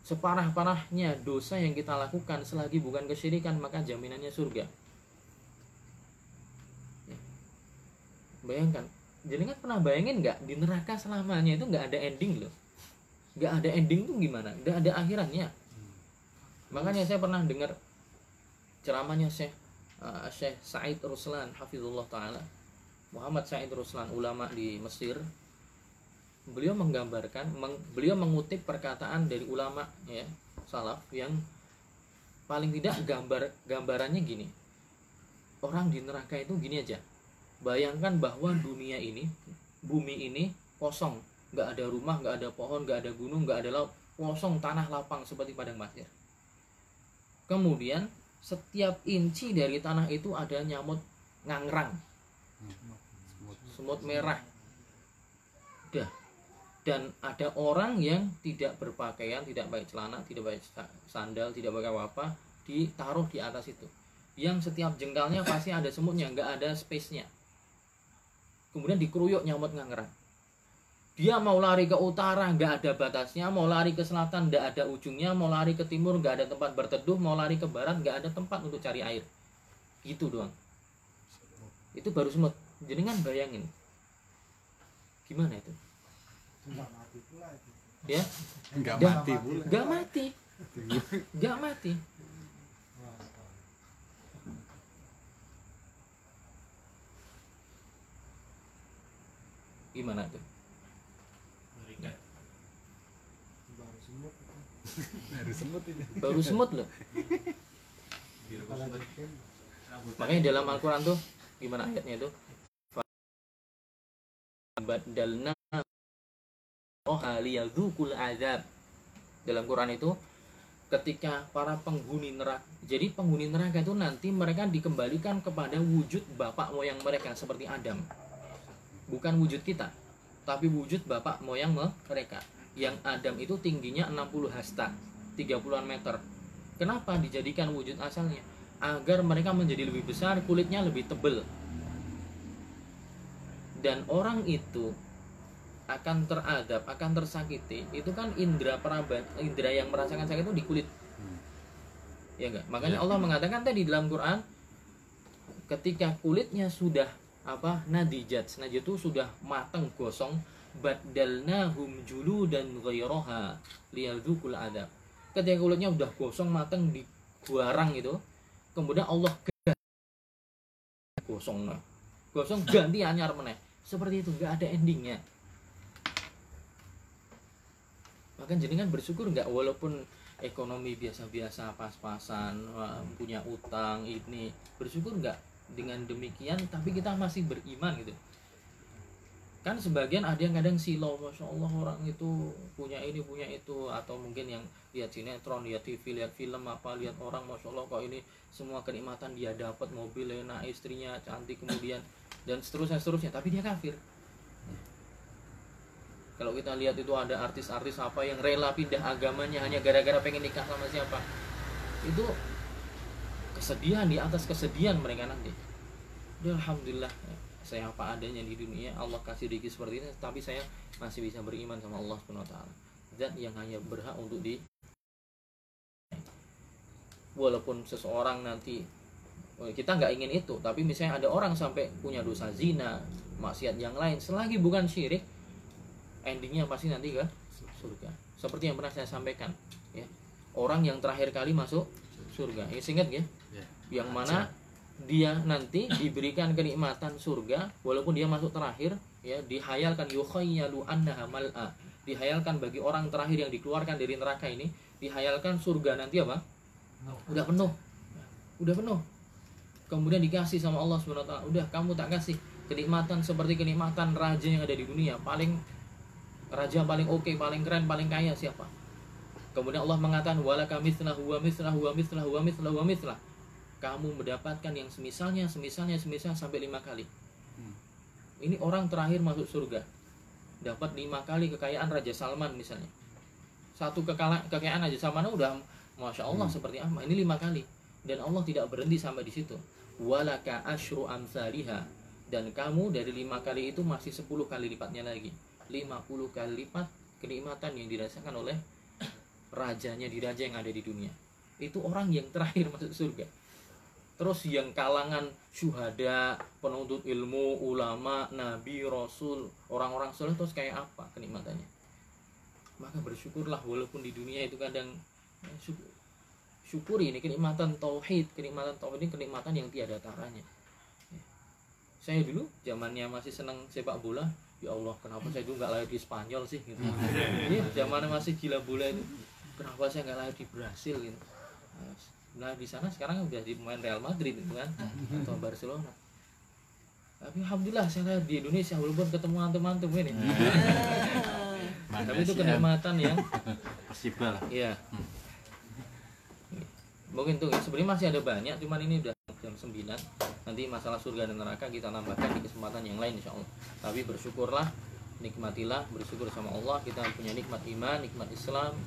S1: Separah-parahnya dosa yang kita lakukan selagi bukan kesyirikan maka jaminannya surga. Ya. bayangkan jadi kan pernah bayangin nggak di neraka selamanya itu nggak ada ending loh? Nggak ada ending tuh gimana? Nggak ada akhirannya. Makanya saya pernah dengar ceramahnya Syekh uh, Syekh Said Ruslan Hafizullah Ta'ala. Muhammad Said Ruslan ulama di Mesir. Beliau menggambarkan meng, beliau mengutip perkataan dari ulama ya salaf yang paling tidak gambar gambarannya gini. Orang di neraka itu gini aja. Bayangkan bahwa dunia ini bumi ini kosong. Nggak ada rumah nggak ada pohon nggak ada gunung nggak ada laut. Kosong tanah lapang seperti padang pasir. Kemudian setiap inci dari tanah itu ada nyamuk ngangrang. Semut merah. Dah. Dan ada orang yang tidak berpakaian tidak pakai celana tidak pakai sandal tidak pakai apa ditaruh di atas itu. Yang setiap jengkalnya pasti ada semutnya nggak ada space-nya. Kemudian dikeruyuk nyamuk ngangeran dia mau lari ke utara nggak ada batasnya. Mau lari ke selatan nggak ada ujungnya. Mau lari ke timur nggak ada tempat berteduh. Mau lari ke barat nggak ada tempat untuk cari air. Gitu doang. Itu baru semut. Jadi kan bayangin. Gimana itu? Ya?
S2: Enggak
S1: Dah.
S2: mati pula.
S1: nggak mati. Nggak mati. Gimana tuh
S2: Dari semut ini.
S1: baru semut loh. Makanya dalam Al-Quran tuh gimana ayatnya itu badalna roha liyadhukul azab. Dalam Quran itu ketika para penghuni neraka jadi penghuni neraka itu nanti mereka dikembalikan kepada wujud bapak moyang mereka seperti Adam. Bukan wujud kita tapi wujud bapak moyang me- mereka yang Adam itu tingginya 60 hasta 30-an meter kenapa dijadikan wujud asalnya agar mereka menjadi lebih besar kulitnya lebih tebal dan orang itu akan teradab, akan tersakiti, itu kan indera perabat, indera yang merasakan sakit itu di kulit. Ya enggak? Makanya
S2: Ya.
S1: Allah mengatakan tadi dalam Quran ketika kulitnya sudah apa? nadijat, nadijat itu sudah matang gosong, badalnahum juludan ghairaha liyadzukul adab. Ketika kulitnya udah gosong matang di guarang itu, kemudian Allah gosong nah. Gosong ganti anyar meneh. Seperti itu, nggak ada endingnya. Bahkan jenengan bersyukur nggak walaupun ekonomi biasa-biasa pas-pasan punya utang ini bersyukur nggak dengan demikian tapi kita masih beriman gitu kan sebagian ada yang kadang silau masya Allah orang itu punya ini punya itu. Atau mungkin yang lihat sinetron lihat TV lihat film apa lihat orang masya Allah kok ini semua kenikmatan dia dapat mobil enak istrinya cantik kemudian dan seterusnya seterusnya. Tapi dia kafir. Kalau kita lihat itu ada artis-artis apa yang rela pindah agamanya hanya gara-gara pengen nikah sama siapa? Itu kesedihan di atas kesedihan mereka nanti. Ya, Alhamdulillah saya apa adanya di dunia Allah kasih rezeki seperti ini tapi saya masih bisa beriman sama Allah Subhanahu wa taala. Zat yang hanya berhak untuk di walaupun seseorang nanti oh, kita nggak ingin itu tapi misalnya ada orang sampai punya dosa zina maksiat yang lain selagi bukan syirik endingnya pasti nanti ke surga. Seperti yang pernah saya sampaikan ya. Orang yang terakhir kali masuk surga. Ini ingat ya
S2: Ya.
S1: yang mana dia nanti diberikan kenikmatan surga walaupun dia masuk terakhir ya dihayalkan yukhayyalu annaha mal'a. Dihayalkan bagi orang terakhir yang dikeluarkan dari neraka ini dihayalkan surga nanti apa? Udah penuh. Udah penuh. Kemudian dikasih sama Allah Subhanahu wa taala udah kamu tak kasih kenikmatan seperti kenikmatan raja yang ada di dunia. Paling raja paling oke paling keren paling kaya siapa? Kemudian Allah mengatakan walaka mithlahu wa mithlahu wa mithlahu wa mithlahu wa mithlah kamu mendapatkan yang semisalnya semisalnya semisal sampai lima kali.
S2: Hmm.
S1: ini orang terakhir masuk surga dapat lima kali kekayaan Raja Salman misalnya. Satu kekala- kekayaan Raja Salman udah masya Allah
S2: Hmm.
S1: seperti apa? Ini lima kali. Dan Allah tidak berhenti sampai di situ. Walaka ashru amsaliha. Dan kamu dari lima kali itu masih 10 kali lipatnya lagi. 50 kali lipat kenikmatan yang dirasakan oleh rajanya di raja yang ada di dunia. Itu orang yang terakhir masuk surga terus yang kalangan syuhada penuntut ilmu ulama nabi rasul orang-orang soleh terus kayak apa kenikmatannya? Maka bersyukurlah walaupun di dunia itu kadang ya, syukur, syukuri ini kenikmatan tauhid kenikmatan tauhid ini kenikmatan yang tiada taranya. Ya. saya dulu zamannya masih senang sepak bola ya Allah kenapa saya dulu nggak lahir di Spanyol sih gitu. Iya, zamannya masih gila bola itu kenapa saya nggak lahir di Brasil gitu nah di sana sekarang udah di pemain Real Madrid gitu kan atau Barcelona tapi alhamdulillah saya di Indonesia walaupun ketemu antum-antum ini tapi itu kenikmatan yang
S3: Persiba lah.
S1: Iya. Mungkin tuh ya, sebenarnya masih ada banyak, cuman ini udah jam 9. Nanti masalah surga dan neraka kita tambahkan di kesempatan yang lain insya Allah. Tapi bersyukurlah, nikmatilah, bersyukur sama Allah. Kita punya nikmat iman, nikmat Islam,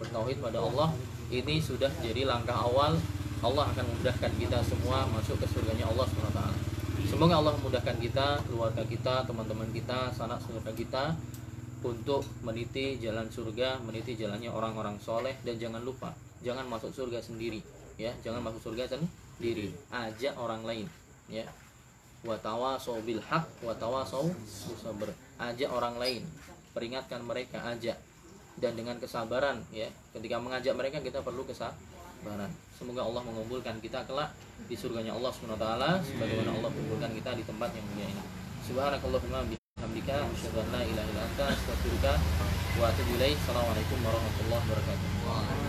S1: bertauhid pada Allah. Ini sudah jadi langkah awal. Allah akan memudahkan kita semua masuk ke surganya Allah SWT semoga Allah memudahkan kita keluarga kita teman-teman kita sanak saudara kita untuk meniti jalan surga meniti jalannya orang-orang soleh. Dan jangan lupa jangan masuk surga sendiri ya. Jangan masuk surga sendiri. Ajak orang lain ya. Watawasau bil haq watawasau sabr. Ajak orang lain peringatkan mereka ajak dan dengan kesabaran ya. Ketika mengajak mereka kita perlu kesabaran. Semoga Allah mengumpulkan kita kelak di surganya Allah taala sebagaimana Allah mengumpulkan kita di tempat yang mulia ini. Subhanakallahumma bihamdika asyhadu an la ilaha illa anta astaghfiruka wa atubu ilaik. Assalamualaikum warahmatullahi wabarakatuh